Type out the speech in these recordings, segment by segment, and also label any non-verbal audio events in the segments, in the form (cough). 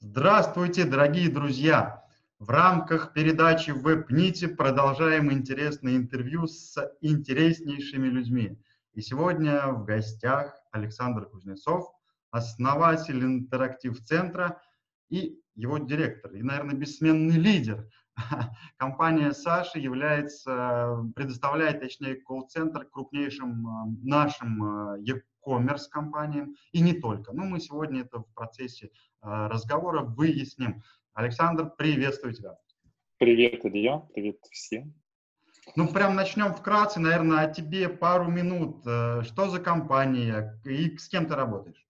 Здравствуйте, дорогие друзья! В рамках передачи в WebNite продолжаем интересное интервью с интереснейшими людьми. И сегодня в гостях Александр Кузнецов, основатель интерактив-центра и его директор, и, наверное, бессменный лидер. (laughs) Компания Саши является, предоставляет, точнее, колл-центр крупнейшим э, нашим э, e-commerce компаниям и не только. Но мы сегодня это в процессе разговора выясним. Александр, приветствую тебя. Привет, Илья, привет всем. Ну, прям начнем вкратце, наверное, о тебе пару минут. Что за компания и с кем ты работаешь?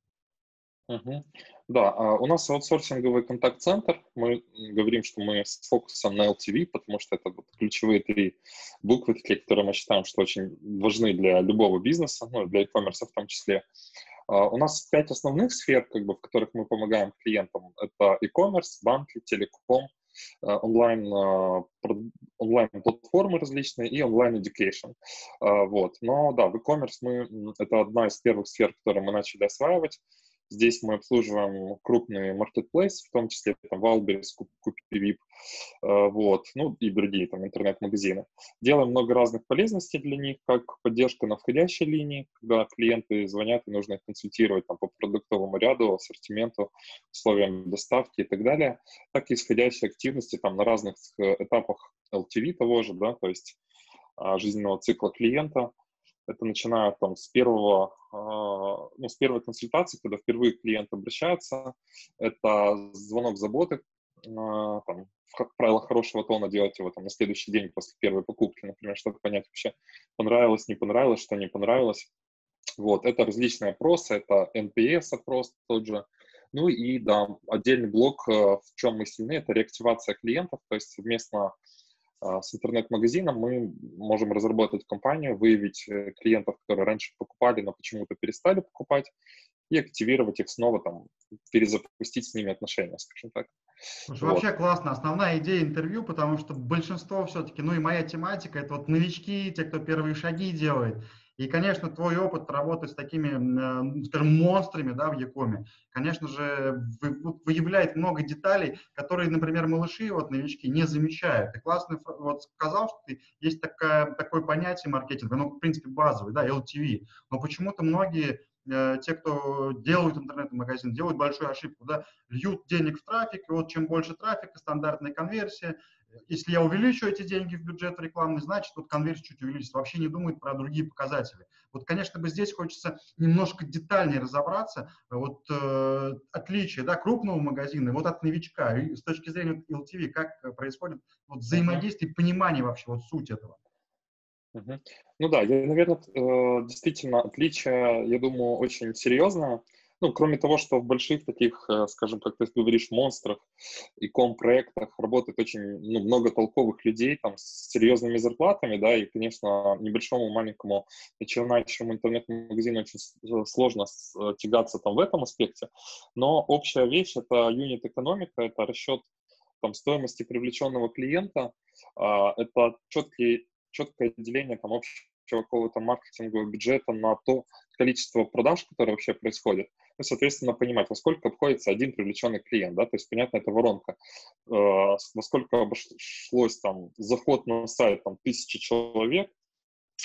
Угу. Да, а, у нас аутсорсинговый контакт-центр. Мы говорим, что мы с фокусом на LTV, потому что это вот ключевые три буквы, такие, которые мы считаем, что очень важны для любого бизнеса, ну, для e-commerce в том числе. У нас пять основных сфер, как бы, в которых мы помогаем клиентам. Это e-commerce, банки, телеком, а, онлайн, онлайн-платформы различные и онлайн-education. Вот. Но да, в e-commerce мы, это одна из первых сфер, которые мы начали осваивать. Здесь мы обслуживаем крупные маркетплейсы, в том числе там Wildberries, KupiVip, э, вот, ну и другие там интернет-магазины. Делаем много разных полезностей для них, как поддержка на входящей линии, когда клиенты звонят и нужно их консультировать там, по продуктовому ряду, ассортименту, условиям доставки и так далее, так и исходящие активности там на разных э, этапах LTV того же, да, то есть а, жизненного цикла клиента, это начиная там с первого, а, ну, с первой консультации, когда впервые клиент обращается, это звонок заботы, а, там, как правило, хорошего тона делать его там на следующий день после первой покупки, например, чтобы понять вообще, понравилось, не понравилось, что не понравилось. Вот, это различные опросы, это NPS-опрос тот же, ну и, да, отдельный блок, а, в чем мы сильны, это реактивация клиентов, то есть совместно с интернет-магазином мы можем разработать компанию, выявить э, клиентов, которые раньше покупали, но почему-то перестали покупать, и активировать их снова, там, перезапустить с ними отношения, скажем так. Слушай, вот. Вообще классно. Основная идея интервью, потому что большинство все-таки, ну и моя тематика, это вот новички, те, кто первые шаги делает. И, конечно, твой опыт работы с такими, э, скажем, монстрами да, в Якоме, конечно же, выявляет много деталей, которые, например, малыши, вот новички, не замечают. Ты классно вот сказал, что ты, есть такая, такое понятие маркетинга, ну, в принципе, базовый, да, LTV, но почему-то многие э, те, кто делают интернет-магазин, делают большую ошибку, да, льют денег в трафик, и вот чем больше трафика, стандартная конверсия, если я увеличу эти деньги в бюджет рекламный, значит, вот конверсия чуть увеличится. Вообще не думает про другие показатели. Вот, конечно, бы здесь хочется немножко детальнее разобраться, вот э, отличие, да, крупного магазина, вот от новичка, и с точки зрения LTV, как происходит вот взаимодействие, понимание вообще, вот суть этого. Ну да, я, наверное, э, действительно отличие, я думаю, очень серьезное. Ну, кроме того, что в больших таких, э, скажем, как ты говоришь, монстрах и ком-проектах работает очень ну, много толковых людей там с серьезными зарплатами, да, и, конечно, небольшому маленькому начинающему интернет-магазину очень э, сложно э, тягаться там в этом аспекте, но общая вещь — это юнит-экономика, это расчет там стоимости привлеченного клиента, а, это четкий, четкое деление там общего какого-то маркетингового бюджета на то количество продаж, которое вообще происходит ну, соответственно, понимать, во сколько обходится один привлеченный клиент, да, то есть, понятно, это воронка, э, во сколько обошлось там заход на сайт там тысячи человек,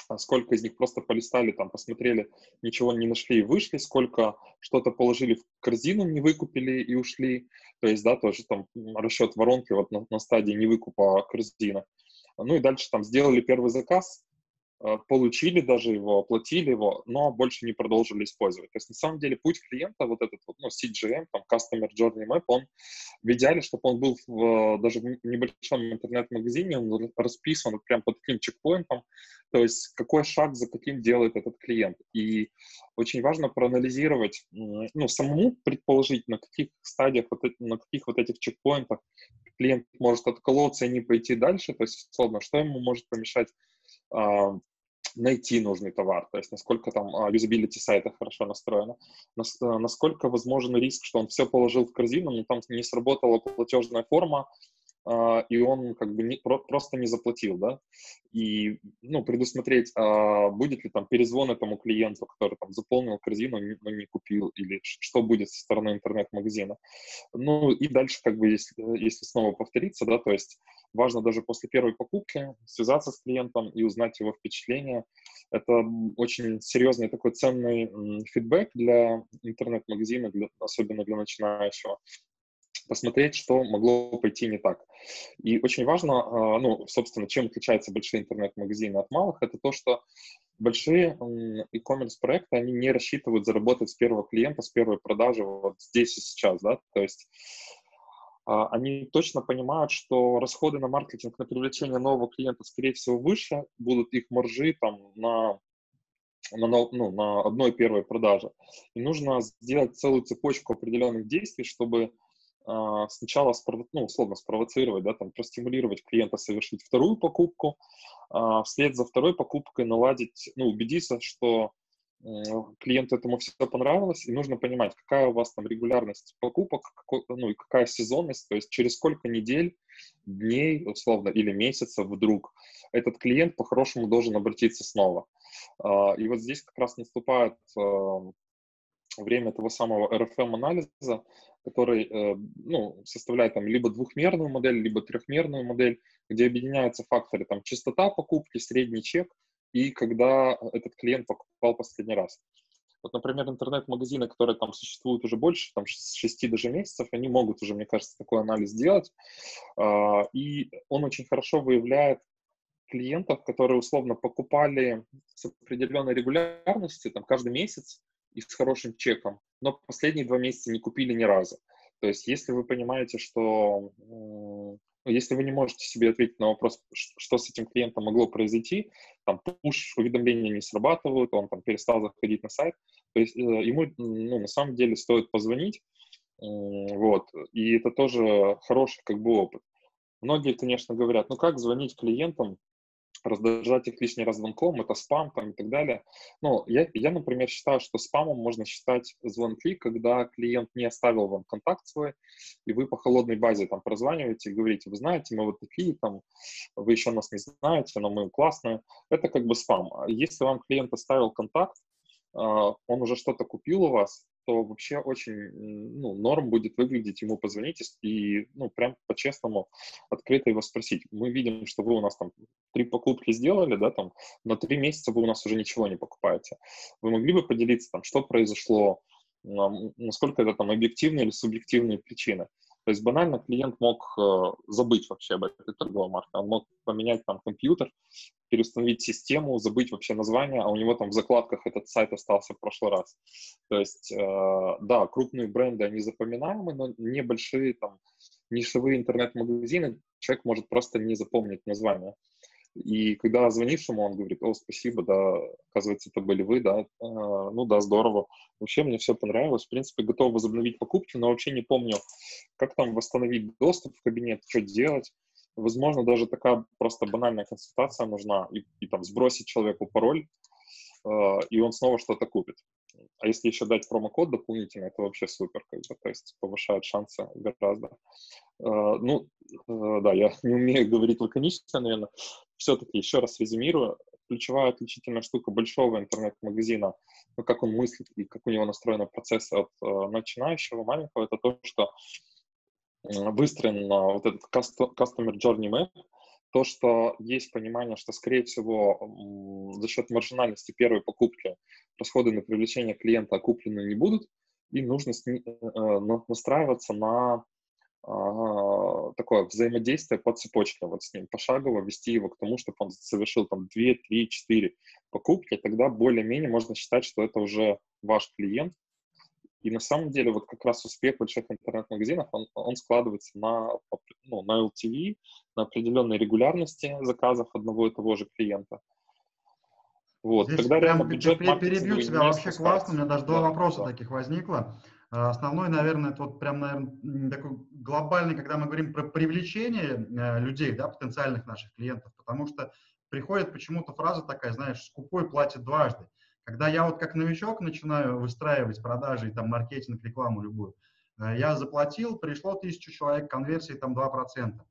а сколько из них просто полистали, там, посмотрели, ничего не нашли и вышли, сколько что-то положили в корзину, не выкупили и ушли, то есть, да, тоже там расчет воронки вот на, на стадии невыкупа корзины. Ну и дальше там сделали первый заказ, получили даже его, оплатили его, но больше не продолжили использовать. То есть на самом деле путь клиента, вот этот ну, CGM, там, Customer Journey Map, он в идеале, чтобы он был в, даже в небольшом интернет-магазине, он расписан прям по таким чекпоинтам, то есть какой шаг за каким делает этот клиент. И очень важно проанализировать, ну, самому предположить, на каких стадиях, вот, на каких вот этих чекпоинтах клиент может отколоться и не пойти дальше, то есть, условно, что ему может помешать а, найти нужный товар, то есть насколько там юзабилити сайта хорошо настроено, насколько возможен риск, что он все положил в корзину, но там не сработала платежная форма, а, и он как бы не, просто не заплатил, да, и, ну, предусмотреть, а будет ли там перезвон этому клиенту, который там заполнил корзину, но не купил, или что будет со стороны интернет-магазина. Ну, и дальше как бы, если, если снова повториться, да, то есть важно даже после первой покупки связаться с клиентом и узнать его впечатления. Это очень серьезный такой ценный фидбэк для интернет-магазина, для, особенно для начинающего посмотреть, что могло пойти не так. И очень важно, а, ну, собственно, чем отличаются большие интернет-магазины от малых, это то, что большие e-commerce проекты, они не рассчитывают заработать с первого клиента, с первой продажи вот здесь и сейчас, да, то есть они точно понимают, что расходы на маркетинг, на привлечение нового клиента, скорее всего, выше, будут их маржи там на на, ну, на одной первой продаже. И нужно сделать целую цепочку определенных действий, чтобы а, сначала, ну, условно, спровоцировать, да, там, простимулировать клиента совершить вторую покупку, а, вслед за второй покупкой наладить, ну, убедиться, что клиенту этому все понравилось, и нужно понимать, какая у вас там регулярность покупок, какой, ну и какая сезонность, то есть через сколько недель, дней, условно, или месяцев вдруг этот клиент по-хорошему должен обратиться снова. А, и вот здесь как раз наступает время того самого RFM-анализа, который э, ну, составляет там либо двухмерную модель, либо трехмерную модель, где объединяются факторы там частота покупки, средний чек и когда этот клиент покупал последний раз. Вот, например, интернет-магазины, которые там существуют уже больше, там, 6 даже месяцев, они могут уже, мне кажется, такой анализ делать. А, и он очень хорошо выявляет клиентов, которые условно покупали с определенной регулярностью, там, каждый месяц, и с хорошим чеком, но последние два месяца не купили ни разу. То есть, если вы понимаете, что если вы не можете себе ответить на вопрос, что с этим клиентом могло произойти, там push-уведомления не срабатывают, он там перестал заходить на сайт, то есть э, ему ну, на самом деле стоит позвонить, вот, и это тоже хороший как бы опыт. Многие, конечно, говорят, ну как звонить клиентам, раздражать их лишний раз звонком, это спам там и так далее. Но я, я, например, считаю, что спамом можно считать звонки, когда клиент не оставил вам контакт свой, и вы по холодной базе там прозваниваете и говорите, вы знаете, мы вот такие, там, вы еще нас не знаете, но мы классные. Это как бы спам. А если вам клиент оставил контакт, а, он уже что-то купил у вас, то вообще очень, ну, норм будет выглядеть ему позвонить и, ну, прям по-честному открыто его спросить. Мы видим, что вы у нас там три покупки сделали, да, там, но три месяца вы у нас уже ничего не покупаете. Вы могли бы поделиться, там, что произошло, насколько это там объективные или субъективные причины. То есть банально клиент мог э, забыть вообще об этой торговой марке. Он мог поменять там компьютер, переустановить систему, забыть вообще название, а у него там в закладках этот сайт остался в прошлый раз. То есть, э, да, крупные бренды, они запоминаемы, но небольшие там нишевые интернет-магазины человек может просто не запомнить название. И когда звонишь ему, он говорит, о, спасибо, да, оказывается, это были вы, да, а, ну да, здорово. Вообще мне все понравилось. В принципе, готов возобновить покупки, но вообще не помню, как там восстановить доступ в кабинет, что делать. Возможно, даже такая просто банальная консультация нужна, и, и там сбросить человеку пароль, э, и он снова что-то купит. А если еще дать промокод дополнительно, это вообще супер, как бы, то есть повышает шансы гораздо. Э, ну, э, да, я (laughs) не умею говорить лаконично, наверное. Все-таки еще раз резюмирую. Ключевая отличительная штука большого интернет-магазина, ну, как он мыслит и как у него настроены процессы от э, начинающего маленького, это то, что выстроен вот этот Customer Journey Map, то, что есть понимание, что, скорее всего, за счет маржинальности первой покупки расходы на привлечение клиента окуплены не будут, и нужно настраиваться на а, такое взаимодействие по цепочке вот с ним, пошагово вести его к тому, чтобы он совершил там 2, 3, 4 покупки, тогда более-менее можно считать, что это уже ваш клиент. И на самом деле вот как раз успех больших интернет-магазинов, он, он складывается на, ну, на LTV, на определенной регулярности заказов одного и того же клиента. Вот, Здесь тогда прям бюджет перебью тебя вообще классно, у меня даже два вопроса да. таких возникло. А, основной, наверное, это вот прям, наверное, такой глобальный, когда мы говорим про привлечение э, людей, да, потенциальных наших клиентов, потому что приходит почему-то фраза такая, знаешь, скупой платит дважды. Когда я вот как новичок начинаю выстраивать продажи, там, маркетинг, рекламу любую, э, я заплатил, пришло тысячу человек, конверсии там 2%.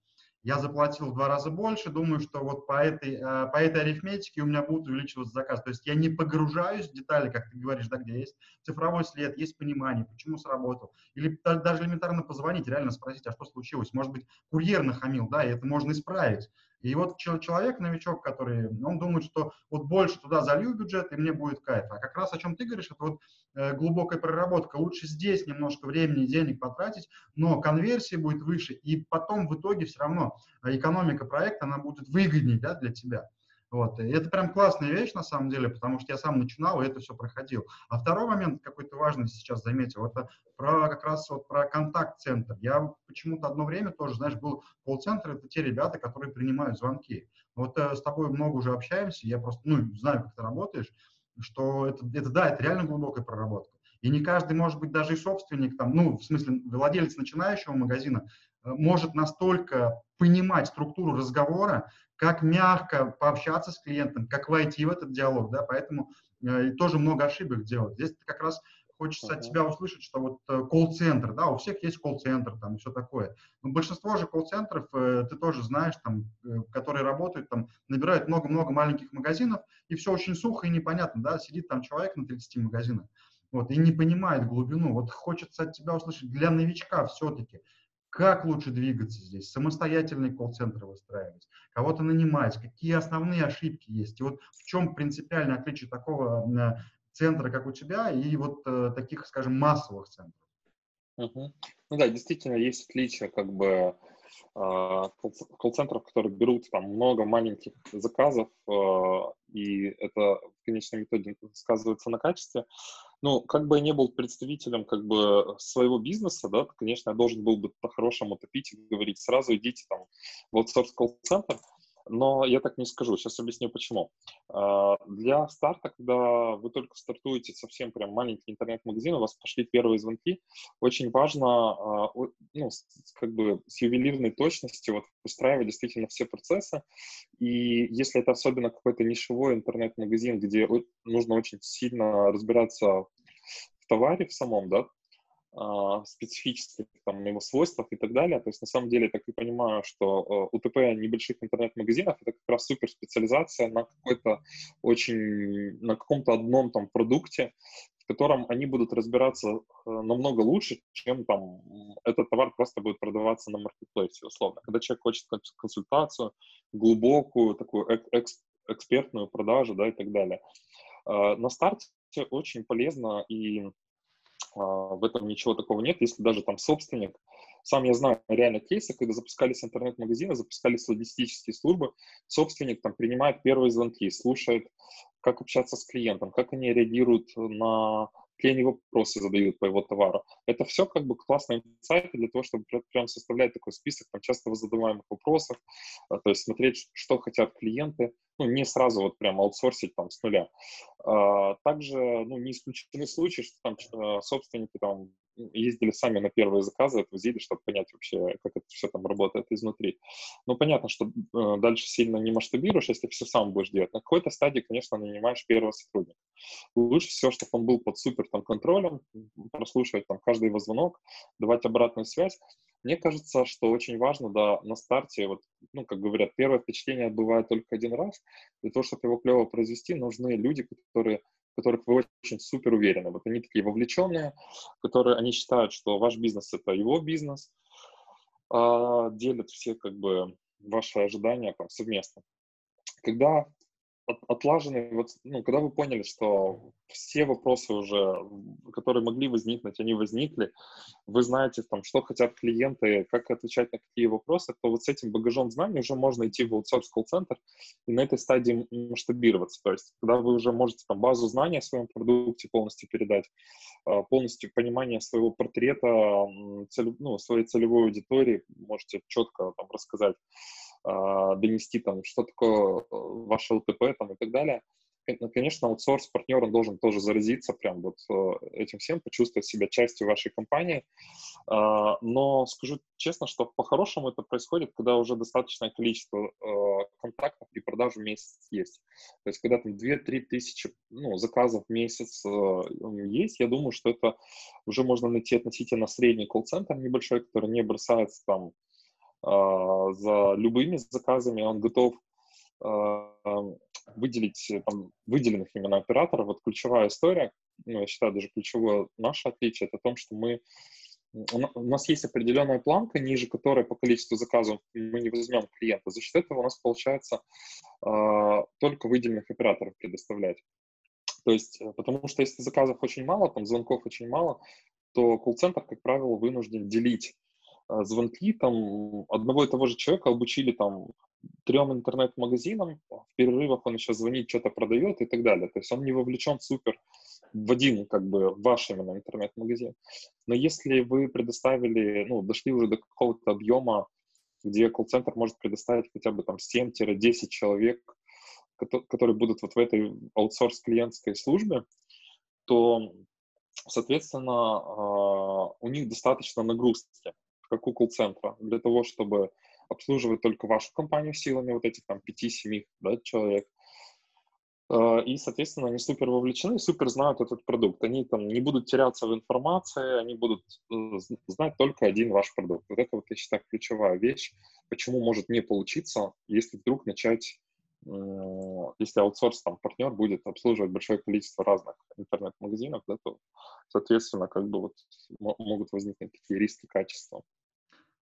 я заплатил в два раза больше, думаю, что вот по этой, э, по этой арифметике у меня будет увеличиваться заказ. То есть я не погружаюсь в детали, как ты говоришь, да, где есть цифровой след, есть понимание, почему сработал. Или даже элементарно позвонить, реально спросить, а что случилось. Может быть, курьер нахамил, да, и это можно исправить. И вот человек, новичок, который, он думает, что вот больше туда залью бюджет, и мне будет кайф. А как раз о чем ты говоришь, это вот э, глубокая проработка. Лучше здесь немножко времени и денег потратить, но конверсия будет выше, и потом в итоге все равно экономика проекта, она будет выгоднее да, для тебя. Вот. И это прям классная вещь на самом деле, потому что я сам начинал и это все проходил. А второй момент какой-то важный сейчас заметил, это про как раз вот про контакт-центр. Я почему-то одно время тоже, знаешь, был колл-центр, это те ребята, которые принимают звонки. Вот э, с тобой много уже общаемся, я просто, ну, знаю, как ты работаешь, что это, это да, это реально глубокая проработка. И не каждый, может быть, даже и собственник, там, ну, в смысле, владелец начинающего магазина, может настолько понимать структуру разговора, как мягко пообщаться с клиентом, как войти в этот диалог, да, поэтому э, тоже много ошибок делать. Здесь как раз хочется uh-huh. от тебя услышать, что вот э, колл-центр, да, у всех есть колл-центр, там, и все такое. Но большинство же колл-центров, э, ты тоже знаешь, там, э, которые работают, там, набирают много-много маленьких магазинов, и все очень сухо и непонятно, да, сидит там человек на 30 магазинах, вот, и не понимает глубину. Вот хочется от тебя услышать для новичка все-таки, как лучше двигаться здесь, самостоятельный колл-центр выстраивать, кого-то нанимать, какие основные ошибки есть, и вот в чем принципиальное отличие такого э, центра, как у тебя, и вот э, таких, скажем, массовых центров. Угу. Ну да, действительно есть отличия как бы а, колл-центров, которые берут там много маленьких заказов, а, и это в конечном итоге сказывается на качестве. Ну, как бы я не был представителем как бы своего бизнеса, да, конечно, я должен был бы по-хорошему топить и говорить, сразу идите там в аутсорс колл-центр, но я так не скажу. Сейчас объясню почему. А, для старта, когда вы только стартуете совсем прям маленький интернет-магазин, у вас пошли первые звонки, очень важно а, ну, как бы с ювелирной точностью вот, устраивать действительно все процессы. И если это особенно какой-то нишевой интернет-магазин, где нужно очень сильно разбираться в товаре в самом, да, специфических там, его свойствах и так далее. То есть на самом деле я так и понимаю, что э, УТП небольших интернет-магазинов это как раз супер специализация на какой-то очень, на каком-то одном там продукте, в котором они будут разбираться э, намного лучше, чем там этот товар просто будет продаваться на маркетплейсе, условно. Когда человек хочет консультацию, глубокую, такую экс экспертную продажу, да, и так далее. Э, на старте очень полезно и а, в этом ничего такого нет, если даже там собственник, сам я знаю реально кейсы, когда запускались интернет-магазины, запускались логистические службы, собственник там принимает первые звонки, слушает, как общаться с клиентом, как они реагируют на они вопросы задают по его товару. Это все как бы классные инсайты для того, чтобы прям составлять такой список там, часто задаваемых вопросов, а, то есть смотреть, что хотят клиенты, ну, не сразу вот прям аутсорсить там с нуля. А, также, ну, не исключены случаи, что там а, собственники там ездили сами на первые заказы, отвозили, чтобы понять вообще, как это все там работает изнутри. Ну, понятно, что э, дальше сильно не масштабируешь, если все сам будешь делать. На какой-то стадии, конечно, нанимаешь первого сотрудника. Лучше все, чтобы он был под супер там контролем, прослушивать там каждый его звонок, давать обратную связь. Мне кажется, что очень важно, да, на старте, вот, ну, как говорят, первое впечатление бывает только один раз. Для того, чтобы его клево произвести, нужны люди, которые которых вы очень супер уверены. Вот они такие вовлеченные, которые они считают, что ваш бизнес это его бизнес, а, делят все как бы ваши ожидания там совместно. Когда отлаженный, вот, ну, когда вы поняли, что все вопросы уже, которые могли возникнуть, они возникли, вы знаете, там, что хотят клиенты, как отвечать на какие вопросы, то вот с этим багажом знаний уже можно идти в аутсорс колл-центр и на этой стадии масштабироваться. То есть, когда вы уже можете там базу знаний о своем продукте полностью передать, а, полностью понимание своего портрета, цель, ну, своей целевой аудитории, можете четко там рассказать, донести там, что такое э, ваше ЛТП там и так далее. Конечно, аутсорс-партнер, он должен тоже заразиться прям вот э, этим всем, почувствовать себя частью вашей компании. А, но скажу честно, что по-хорошему это происходит, когда уже достаточное количество э, контактов и продаж в месяц есть. То есть, когда там 2-3 тысячи ну, заказов в месяц есть, я думаю, что это уже можно найти относительно средний колл-центр небольшой, который не бросается там за любыми заказами, он готов выделить там, выделенных именно операторов. Вот ключевая история, ну, я считаю, даже ключевое наше отличие, это о том, что мы у нас есть определенная планка, ниже которой по количеству заказов мы не возьмем клиента. За счет этого у нас получается э, только выделенных операторов предоставлять. То есть, э, потому что если заказов очень мало, там звонков очень мало, то колл-центр, как правило, вынужден делить э, звонки там одного и того же человека обучили там трем интернет-магазинам, в перерывах он еще звонит, что-то продает и так далее. То есть он не вовлечен супер в один, как бы, ваш именно интернет-магазин. Но если вы предоставили, ну, дошли уже до какого-то объема, где колл-центр может предоставить хотя бы там 7-10 человек, которые будут вот в этой аутсорс-клиентской службе, то, соответственно, а, у них достаточно нагрузки, как у колл-центра, для того, чтобы обслуживать только вашу компанию силами вот этих там 5-7 да, человек. А, и, соответственно, они супер вовлечены, супер знают этот продукт. Они там не будут теряться в информации, они будут э, знать только один ваш продукт. Вот это вот, я считаю, ключевая вещь, почему может не получиться, если вдруг начать если аутсорс, там, партнер будет обслуживать большое количество разных интернет-магазинов, да, то, соответственно, как бы вот могут возникнуть такие риски качества.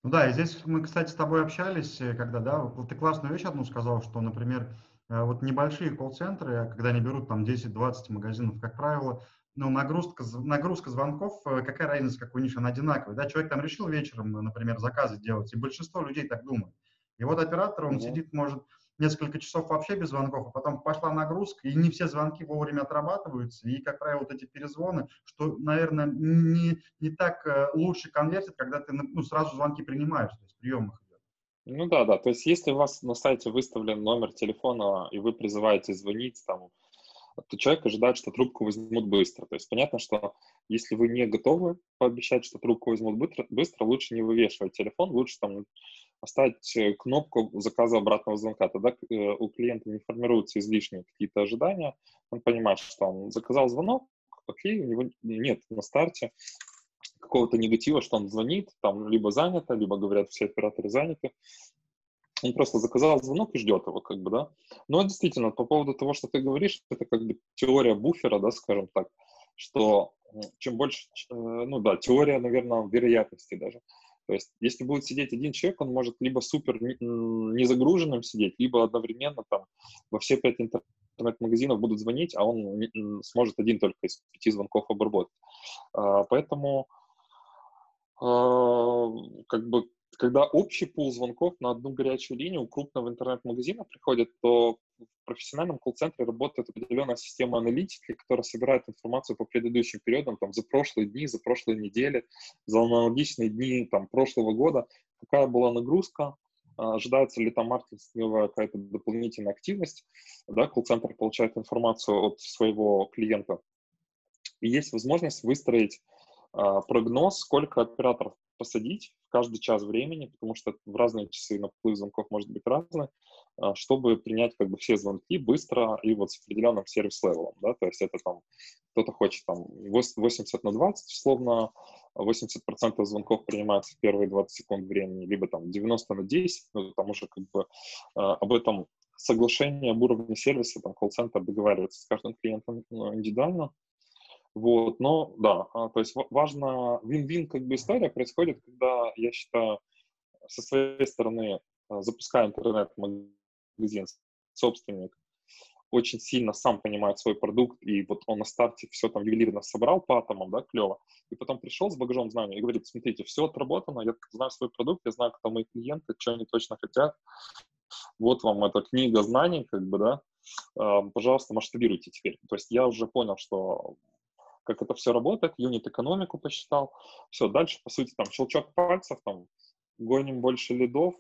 Ну да, и здесь мы, кстати, с тобой общались, э, когда, да, ты классную вещь одну сказал, что, например, э, вот небольшие колл-центры, когда они берут там 10-20 магазинов, как правило, ну, нагрузка, нагрузка звонков, э, какая разница, какой ниш, она одинаковая. Да? Человек там решил вечером, например, заказы делать, и большинство людей так думают. И вот оператор, он mm-hmm. сидит, может несколько часов вообще без звонков, а потом пошла нагрузка, и не все звонки вовремя отрабатываются, и, как правило, вот эти перезвоны, что, наверное, не, не так э, лучше конвертит, когда ты ну, сразу звонки принимаешь, то есть прием их идет. Ну да, да, то есть если у вас на сайте выставлен номер телефона, и вы призываете звонить, там, то человек ожидает, что трубку возьмут быстро. То есть понятно, что если вы не готовы пообещать, что трубку возьмут быстро, быстро лучше не вывешивать телефон, лучше там оставить э, кнопку заказа обратного звонка. Тогда э, у клиента не формируются излишние какие-то ожидания. Он понимает, что он заказал звонок, окей, у него нет на старте какого-то негатива, что он звонит, там либо занято, либо говорят, все операторы заняты. Он просто заказал звонок и ждет его, как бы, да. Но действительно, по поводу того, что ты говоришь, это как бы теория буфера, да, скажем так, что чем больше, э, ну да, теория, наверное, вероятности даже. То есть, если будет сидеть один человек, он может либо супер не загруженным сидеть, либо одновременно там во все пять интернет-магазинов будут звонить, а он сможет один только из пяти звонков обработать. А, поэтому а, как бы когда общий пул звонков на одну горячую линию крупного интернет-магазина приходит, то в профессиональном колл-центре работает определенная система аналитики, которая собирает информацию по предыдущим периодам, там, за прошлые дни, за прошлые недели, за аналогичные дни там, прошлого года, какая была нагрузка, а, ожидается ли там маркетинговая какая-то дополнительная активность, да, колл-центр получает информацию от своего клиента, и есть возможность выстроить прогноз, сколько операторов посадить в каждый час времени, потому что в разные часы наплыв звонков может быть разный, а, чтобы принять как бы все звонки быстро и вот с определенным сервис-левелом, да, то есть это там кто-то хочет там 80 на 20, условно, 80% звонков принимается в первые 20 секунд времени, либо там 90 на 10, ну, там уже как бы а, об этом соглашение об уровне сервиса, там колл-центр договаривается с каждым клиентом ну, индивидуально, вот, но да, а, то есть важно, вин-вин как бы история происходит, когда, я считаю, со своей стороны а, запуская интернет-магазин, собственник очень сильно сам понимает свой продукт, и вот он на старте все там ювелирно собрал по атомам, да, клево, и потом пришел с багажом знаний и говорит, смотрите, все отработано, я знаю свой продукт, я знаю, кто мои клиенты, что они точно хотят, вот вам эта книга знаний, как бы, да, а, пожалуйста, масштабируйте теперь. То есть я уже понял, что как это все работает, юнит-экономику посчитал. Все, дальше, по сути, там щелчок пальцев, там, гоним больше лидов, э,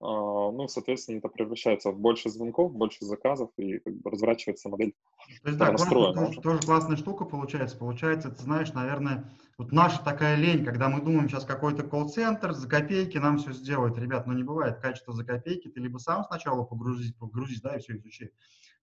ну, соответственно, это превращается в больше звонков, больше заказов, и как бы разворачивается модель. То есть, да, классно, тоже, тоже классная штука получается. Получается, ты знаешь, наверное, вот наша такая лень, когда мы думаем, сейчас какой-то колл-центр за копейки нам все сделает. Ребят, ну не бывает качество за копейки, ты либо сам сначала погрузись, погрузись, да, и все изучи,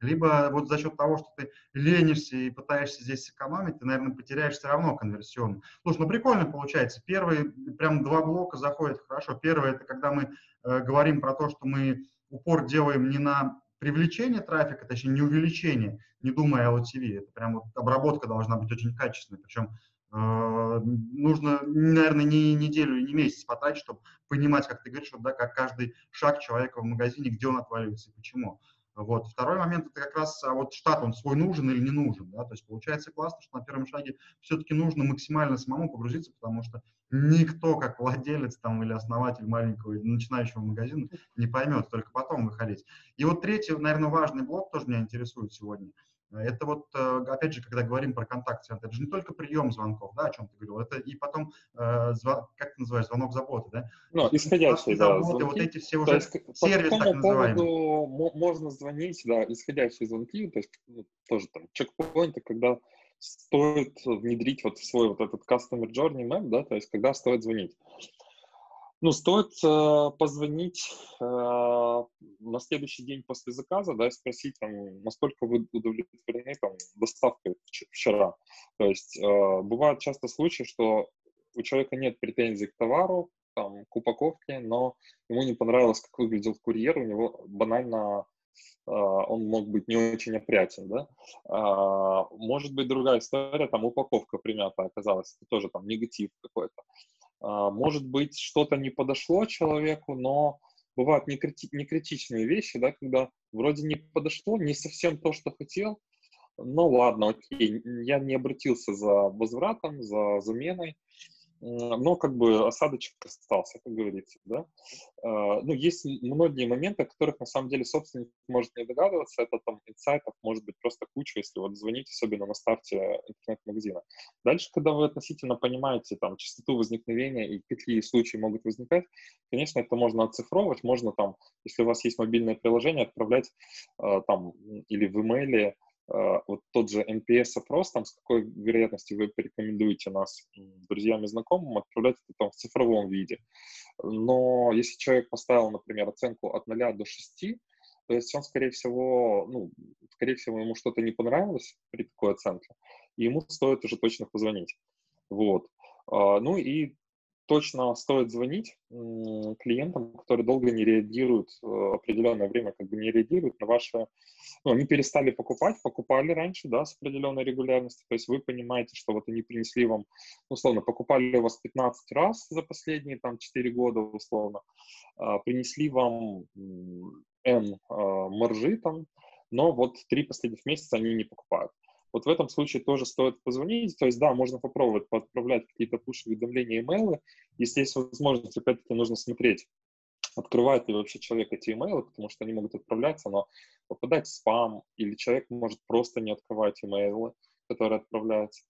либо вот за счет того, что ты ленишься и пытаешься здесь сэкономить, ты, наверное, потеряешь все равно конверсионно. Слушай, ну прикольно получается. Первые, прям два блока заходят хорошо. Первое, это когда мы э, говорим про то, что мы упор делаем не на привлечение трафика, точнее, не увеличение, не думая о LTV. Это прям вот обработка должна быть очень качественной. Причем нужно, наверное, не неделю не месяц потратить, чтобы понимать, как ты говоришь, да, как каждый шаг человека в магазине, где он отваливается и почему. Вот. Второй момент это как раз а вот штат, он свой нужен или не нужен. Да? То есть получается классно, что на первом шаге все-таки нужно максимально самому погрузиться, потому что никто, как владелец там, или основатель маленького начинающего магазина, не поймет, только потом выходить. И вот третий, наверное, важный блок тоже меня интересует сегодня – это вот, э, опять же, когда говорим про контакт-центр, это же не только прием звонков, да, о чем ты говорил, это и потом, э, зв... как ты называешь, звонок заботы, да? Ну, исходящие, да, заботы, вот эти все уже есть, сервис, по так называемый. можно звонить, да, исходящие звонки, то есть ну, тоже там чекпоинты, когда стоит внедрить вот в свой вот этот customer journey map, да, то есть когда стоит звонить. Ну, стоит э, позвонить э, на следующий день после заказа, да, и спросить, там, насколько вы удовлетворены там, доставкой вчера. То есть э, бывают часто случаи, что у человека нет претензий к товару, там, к упаковке, но ему не понравилось, как выглядел курьер, у него банально э, он мог быть не очень опрятен, да. А, может быть другая история, там упаковка примята оказалась, это тоже там негатив какой-то. А, может быть, что-то не подошло человеку, но бывают некрити- некритичные вещи, да, когда вроде не подошло, не совсем то, что хотел, ну ладно, окей, я не обратился за возвратом, за заменой, но как бы осадочек остался, как говорится, да. А, ну, есть многие моменты, о которых на самом деле собственник может не догадываться, это там инсайтов может быть просто куча, если вот звонить, особенно на старте интернет-магазина. Дальше, когда вы относительно понимаете там частоту возникновения и какие случаи могут возникать, конечно, это можно оцифровывать, можно там, если у вас есть мобильное приложение, отправлять а, там или в имейле а, вот тот же NPS-опрос, там, с какой вероятностью вы порекомендуете нас друзьям и знакомым, отправлять это там в цифровом виде. Но если человек поставил, например, оценку от 0 до 6, то есть он, скорее всего, ну, скорее всего, ему что-то не понравилось при такой оценке, и ему стоит уже точно позвонить. Вот. А, ну и точно стоит звонить клиентам, которые долго не реагируют, э, определенное время как бы не реагируют на ваши... Ну, они перестали покупать, покупали раньше, да, с определенной регулярностью, то есть вы понимаете, что вот они принесли вам, условно, покупали у вас 15 раз за последние там 4 года, условно, а, принесли вам N а, маржи там, но вот три последних месяца они не покупают. Вот в этом случае тоже стоит позвонить. То есть, да, можно попробовать отправлять какие-то пуш-уведомления, имейлы. Если есть возможность, опять-таки, нужно смотреть, открывает ли вообще человек эти имейлы, потому что они могут отправляться, но попадать в спам, или человек может просто не открывать имейлы, которые отправляются.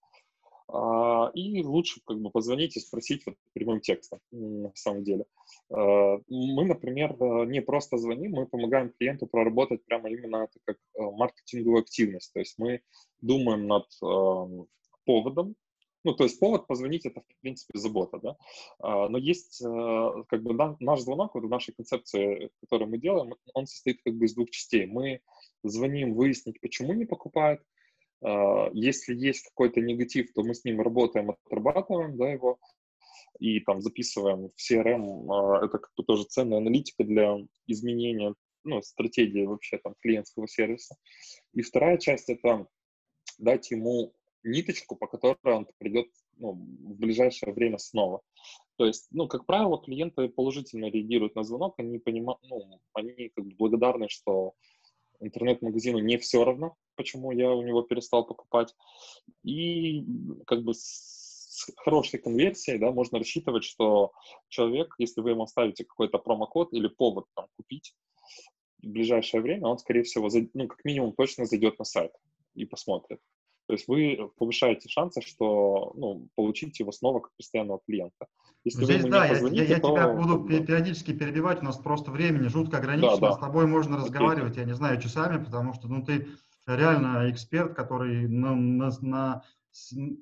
А, и лучше как бы позвонить и спросить вот прямым текстом, на самом деле. А, мы, например, э, не просто звоним, мы помогаем клиенту проработать прямо именно это как э, маркетинговую активность. То есть мы думаем над эм, поводом, ну, то есть повод позвонить это, в принципе, забота, да. А, но есть, э, как бы, наш звонок, вот в нашей концепции, которую мы делаем, он состоит как бы из двух частей. Мы звоним выяснить, почему не покупает, а, если есть какой-то негатив, то мы с ним работаем, отрабатываем да, его и там записываем в CRM. А, это как бы тоже ценная аналитика для изменения ну, стратегии вообще там клиентского сервиса. И вторая часть — это дать ему ниточку, по которой он придет ну, в ближайшее время снова. То есть, ну, как правило, клиенты положительно реагируют на звонок, они понимают, ну, они как бы благодарны, что интернет-магазину не все равно, почему я у него перестал покупать. И как бы с хорошей конверсией, да, можно рассчитывать, что человек, если вы ему оставите какой-то промокод или повод там купить в ближайшее время, он, скорее всего, ну, как минимум точно зайдет на сайт и посмотрит. То есть вы повышаете шансы, что ну, получите его снова как постоянного клиента. Если Здесь, да, я, я, я то, тебя буду периодически перебивать, у нас просто времени жутко ограничено, да, да. с тобой можно разговаривать, Окей. я не знаю, часами, потому что ну, ты реально эксперт, который на, на, на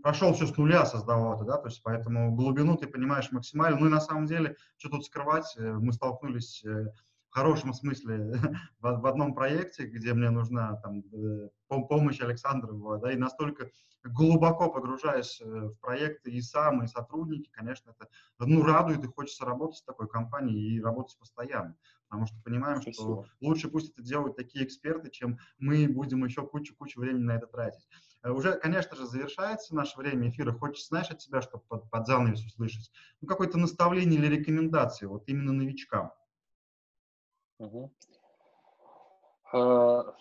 прошел все с нуля, создавал это, да, то есть поэтому глубину ты понимаешь максимально. Ну и на самом деле, что тут скрывать, э, мы столкнулись э, в хорошем смысле (laughs) в, в одном проекте, где мне нужна там э, помощь Александра была, да, и настолько глубоко погружаясь в проекты и сам, и сотрудники, конечно, это ну, радует и хочется работать с такой компанией и работать постоянно потому что понимаем, Спасибо. что лучше пусть это делают такие эксперты, чем мы будем еще кучу-кучу времени на это тратить. Э, уже, конечно же, завершается наше время эфира. Хочется, знаешь, от тебя, чтобы под, под занавес услышать, ну, какое-то наставление или рекомендации, вот именно новичкам. Угу. Uh,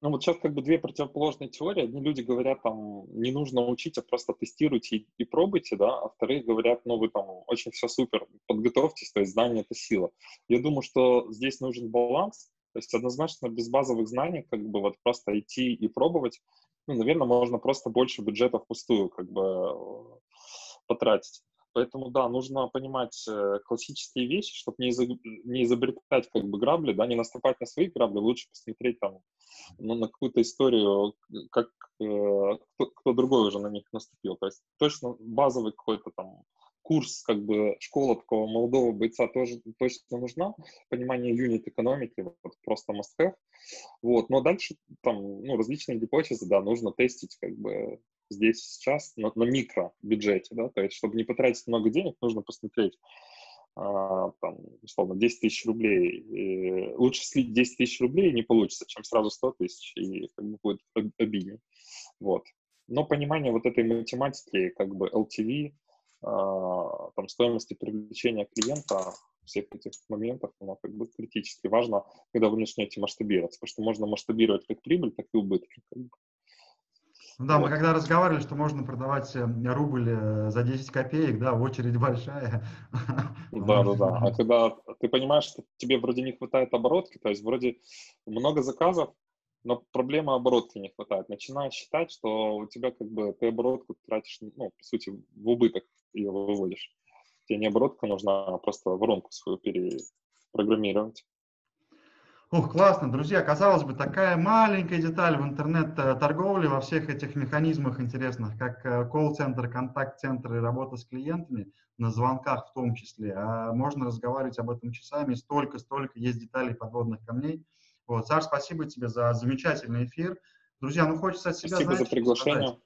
ну вот сейчас как бы две противоположные теории. Одни люди говорят, там, не нужно учить, а просто тестируйте и, и пробуйте, да, а вторые говорят, ну вы там очень все супер, подготовьтесь, то есть знание — это сила. Я думаю, что здесь нужен баланс, то есть однозначно без базовых знаний как бы вот просто идти и пробовать, ну, наверное, можно просто больше бюджета впустую как бы э, потратить. Поэтому, да, нужно понимать э, классические вещи, чтобы не, изоб... не изобретать как бы грабли, да, не наступать на свои грабли, лучше посмотреть там ну, на какую-то историю, как э, кто, кто другой уже на них наступил. То есть точно базовый какой-то там курс, как бы школа такого молодого бойца тоже точно нужна, понимание юнит экономики, вот, просто must have. Вот, но дальше там, ну, различные гипотезы, да, нужно тестить, как бы, здесь сейчас на, на микробюджете, да, то есть, чтобы не потратить много денег, нужно посмотреть, а, там, условно, 10 тысяч рублей. И лучше слить 10 тысяч рублей не получится, чем сразу 100 тысяч, и как бы будет обиднее. Вот. Но понимание вот этой математики, как бы LTV, а, там, стоимости привлечения клиента, всех этих моментов, оно как бы критически важно, когда вы начнете масштабироваться, потому что можно масштабировать как прибыль, так и убытки. Как бы. Ну да, мы когда разговаривали, что можно продавать э, рубль э, за 10 копеек, да, очередь (laughs) большая. Да, да, да. А когда ты понимаешь, что тебе вроде не хватает оборотки, то есть вроде много заказов, но проблема оборотки не хватает. Начинаешь считать, что у тебя как бы ты оборотку тратишь, ну, по сути, в убыток ее выводишь. Тебе не оборотка нужна, а просто воронку свою перепрограммировать. Ух, классно, друзья, казалось бы, такая маленькая деталь в интернет-торговле, во всех этих механизмах интересных, как э, колл-центр, контакт-центр и работа с клиентами, на звонках в том числе. А можно разговаривать об этом часами, столько-столько есть деталей подводных камней. Вот, Саш, спасибо тебе за замечательный эфир. Друзья, ну хочется от себя... Спасибо знаете, за приглашение.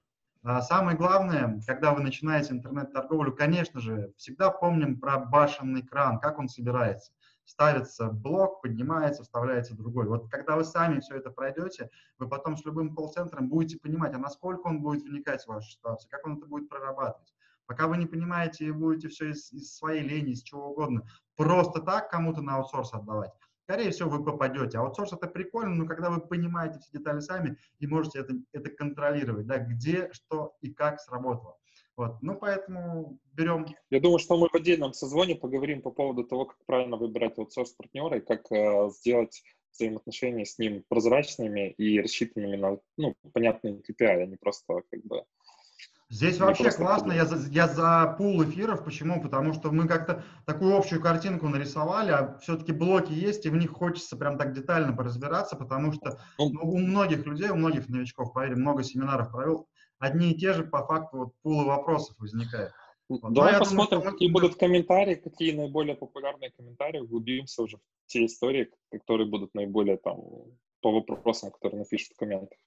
А самое главное, когда вы начинаете интернет-торговлю, конечно же, всегда помним про башенный кран, как он собирается ставится блок, поднимается, вставляется другой. Вот когда вы сами все это пройдете, вы потом с любым колл-центром будете понимать, а насколько он будет вникать в вашу ситуацию, как он это будет прорабатывать. Пока вы не понимаете и будете все из, из своей лени, из чего угодно, просто так кому-то на аутсорс отдавать, скорее всего, вы попадете. Аутсорс это прикольно, но когда вы понимаете все детали сами и можете это, это контролировать, да, где, что и как сработало. Вот. Ну, поэтому берем... Я думаю, что мы в отдельном созвоне поговорим по поводу того, как правильно выбирать аутсорс-партнера и как э, сделать взаимоотношения с ним прозрачными и рассчитанными на ну, понятные KPI, а не просто как бы Здесь вообще классно, я за, я за пул эфиров. Почему? Потому что мы как-то такую общую картинку нарисовали, а все-таки блоки есть, и в них хочется прям так детально поразбираться, потому что ну, ну у многих людей, у многих новичков, поверь, много семинаров провел, одни и те же по факту вот пулы вопросов возникают. Вот. Давай посмотрим, думаю, какие мы... будут комментарии, какие наиболее популярные комментарии, углубимся уже в те истории, которые будут наиболее там по вопросам, которые напишут в комментах.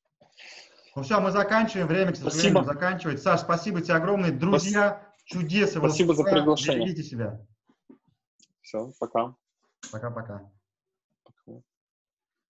Ну все, мы заканчиваем, время, к сожалению, спасибо. заканчивать. Саш, спасибо тебе огромное. Друзья, чудес. Спасибо за приглашение. Берегите себя. Все, пока. Пока-пока.